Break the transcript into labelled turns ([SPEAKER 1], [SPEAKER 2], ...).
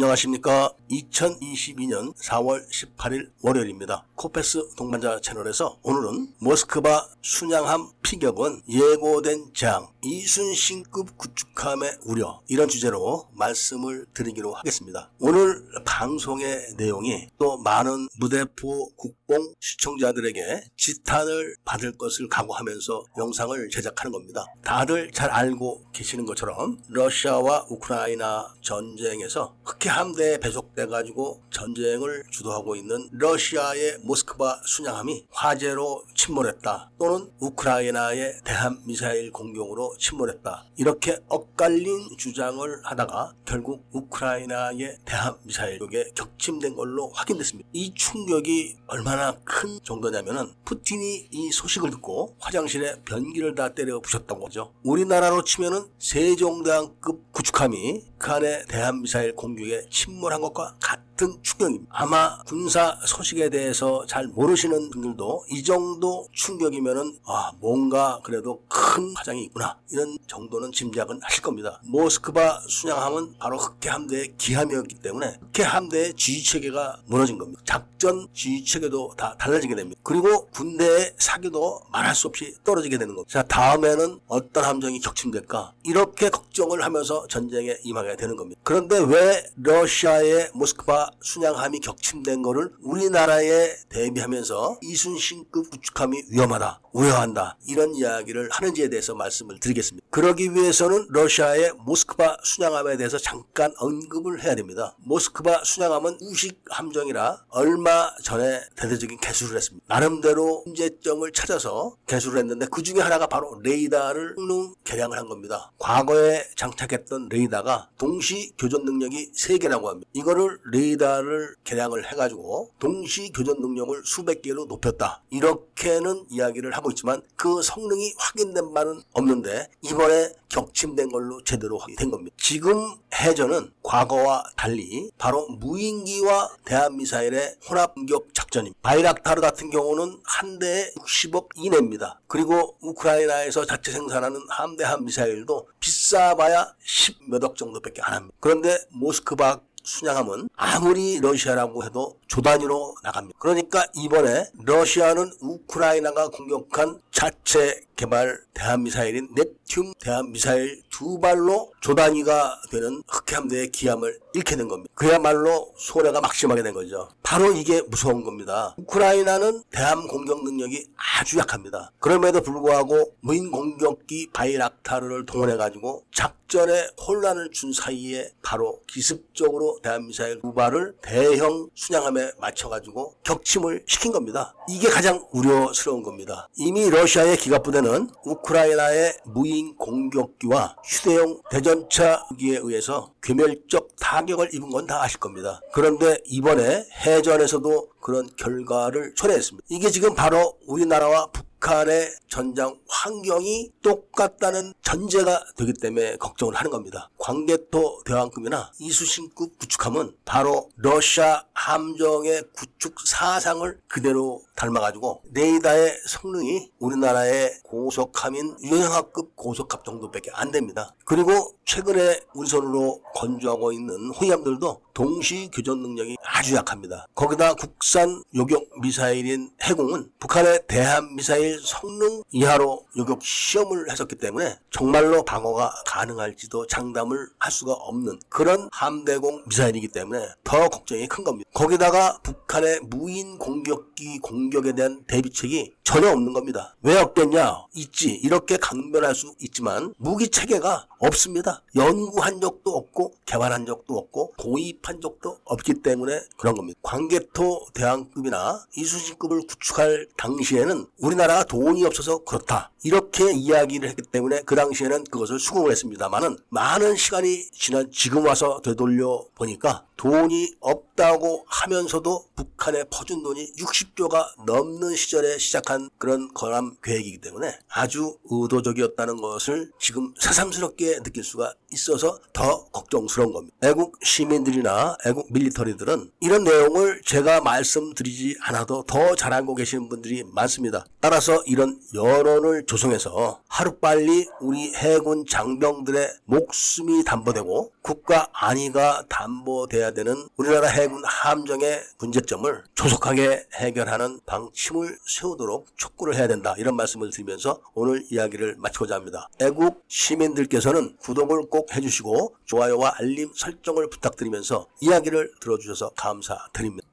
[SPEAKER 1] 안녕하십니까. 2022년 4월 18일 월요일입니다. 코페스 동반자 채널에서 오늘은 모스크바 순양함 피격은 예고된 장 이순신급 구축함의 우려 이런 주제로 말씀을 드리기로 하겠습니다. 오늘 방송의 내용이 또 많은 무대포 국 뽕 시청자들에게 지탄을 받을 것을 각오하면서 영상을 제작하는 겁니다. 다들 잘 알고 계시는 것처럼 러시아와 우크라이나 전쟁에서 흑해 함대에 배속돼 가지고 전쟁을 주도하고 있는 러시아의 모스크바 순양함이 화재로 침몰했다 또는 우크라이나의 대한 미사일 공격으로 침몰했다 이렇게 엇갈린 주장을 하다가 결국 우크라이나의 대한 미사일에 격침된 걸로 확인됐습니다. 이 충격이 얼마나 큰 정도냐면은 푸틴이 이 소식을 듣고 화장실에 변기를 다 때려 부셨다고 하죠. 우리나라로 치면은 세종대왕급 구축함이 그 안에 대한미사일 공격에 침몰한 것과 같 은 충격입니다. 아마 군사 소식에 대해서 잘 모르시는 분들도 이 정도 충격이면은 아 뭔가 그래도 큰 화장이 있구나 이런 정도는 짐작은 하실 겁니다. 모스크바 순양함은 바로 흑해 함대의 기함이었기 때문에 흑해 함대의 지휘 체계가 무너진 겁니다. 작전 지휘 체계도 다 달라지게 됩니다. 그리고 군대의 사기도 말할 수 없이 떨어지게 되는 겁니다. 자 다음에는 어떤 함정이 격침될까 이렇게 걱 정을 하면서 전쟁에 임하게 되는 겁니다. 그런데 왜 러시아의 모스크바 순양함이 격침된 거를 우리나라에 대비하면서 이순신급 구축함이 위험하다, 우려한다 이런 이야기를 하는지에 대해서 말씀을 드리겠습니다. 그러기 위해서는 러시아의 모스크바 순양함에 대해서 잠깐 언급을 해야 됩니다. 모스크바 순양함은 우식 함정이라 얼마 전에 대대적인 개수를 했습니다. 나름대로 문제점을 찾아서 개수를 했는데 그 중에 하나가 바로 레이더를 성능 개량을 한 겁니다. 과거에 장착했던 레이더가 동시 교전 능력이 3개라고 합니다. 이거를 레이더를 개량을 해가지고 동시 교전 능력을 수백 개로 높였다. 이렇게는 이야기를 하고 있지만 그 성능이 확인된 바는 없는데 이번에 격침된 걸로 제대로 확인된 겁니다. 지금 해전은 과거와 달리 바로 무인기와 대한미사일의 혼합 공격 작전입니다. 바이락타르 같은 경우는 한 대에 60억 이내입니다. 그리고 우크라이나에서 자체 생산하는 함대함 미사일도 비싸봐야 10몇억 정도밖에 안 합니다. 그런데 모스크바 순양함은 아무리 러시아라고 해도 조단위로 나갑니다. 그러니까 이번에 러시아는 우크라이나가 공격한 자체 개발 대한미사일인 넵튠 대한미사일 두 발로 조단위가 되는 흑해함대의 기함을 잃게 된 겁니다. 그야말로 소래가 막심하게 된 거죠. 바로 이게 무서운 겁니다. 우크라이나는 대함 공격 능력이 아주 약합니다. 그럼에도 불구하고 무인 공격기 바이락타르를 동원해가지고 작전에 혼란을 준 사이에 바로 기습적으로 대한미사일 두 발을 대형 순양함에 맞춰가지고 격침을 시킨 겁니다. 이게 가장 우려스러운 겁니다. 이미 러시아의 기갑부대는 우크라이나의 무인 공격기와 휴대용 대전차기에 의해서 괴멸적 타격을 입은 건 다 아실 겁니다. 그런데 이번에 해전에서도 그런 결과를 초래했습니다. 이게 지금 바로 우리나라와 북한의 전장 환경이 똑같다는 전제가 되기 때문에 걱정을 하는 겁니다. 광개토 대왕급이나 이수신급 구축함은 바로 러시아 함정의 구축 사상을 그대로 닮아가지고 레이더의 성능이 우리나라의 고속함인 유형학급 고속함 정도밖에 안 됩니다. 그리고 최근에 우리 손으로 건조하고 있는 호위함들도 동시 교전 능력이 아주 약합니다. 거기다 국산 요격 미사일인 해공은 북한의 대한 미사일 성능 이하로 요격 시험을 했었기 때문에 정말로 방어가 가능할지도 장담을 할 수가 없는 그런 함대공 미사일이기 때문에 더 걱정이 큰 겁니다. 거기다가 북한의 무인 공격기 공격 에 대한 대비책이 전혀 없는 겁니다. 왜 없겠냐? 있지. 이렇게 강변할 수 있지만 무기 체계가 없습니다. 연구한 적도 없고 개발한 적도 없고 도입한 적도 없기 때문에 그런 겁니다. 광개토 대왕급이나 이수신급을 구축할 당시에는 우리나라가 돈이 없어서 그렇다. 이렇게 이야기를 했기 때문에 그 당시에는 그것을 수긍을 했습니다만은 많은 시간이 지난 지금 와서 되돌려 보니까 돈이 없다고 하면서도 북한에 퍼준 돈이 60조가 넘는 시절에 시작한 그런 건함 계획이기 때문에 아주 의도적이었다는 것을 지금 새삼스럽게 느낄 수가 있어서 더 걱정스러운 겁니다. 애국 시민들이나 애국 밀리터리들은 이런 내용을 제가 말씀드리지 않아도 더 잘 알고 계시는 분들이 많습니다. 따라서 이런 여론을 조성해서 하루빨리 우리 해군 장병들의 목숨이 담보되고 국가 안위가 담보돼야 되는 우리나라 해군 함정의 문제점을 조속하게 해결하는 방침을 세우도록 촉구를 해야 된다. 이런 말씀을 드리면서 오늘 이야기를 마치고자 합니다. 애국 시민들께서 는 구독을 꼭 해주시고 좋아요와 알림 설정을 부탁드리면서 이야기를 들어주셔서 감사드립니다.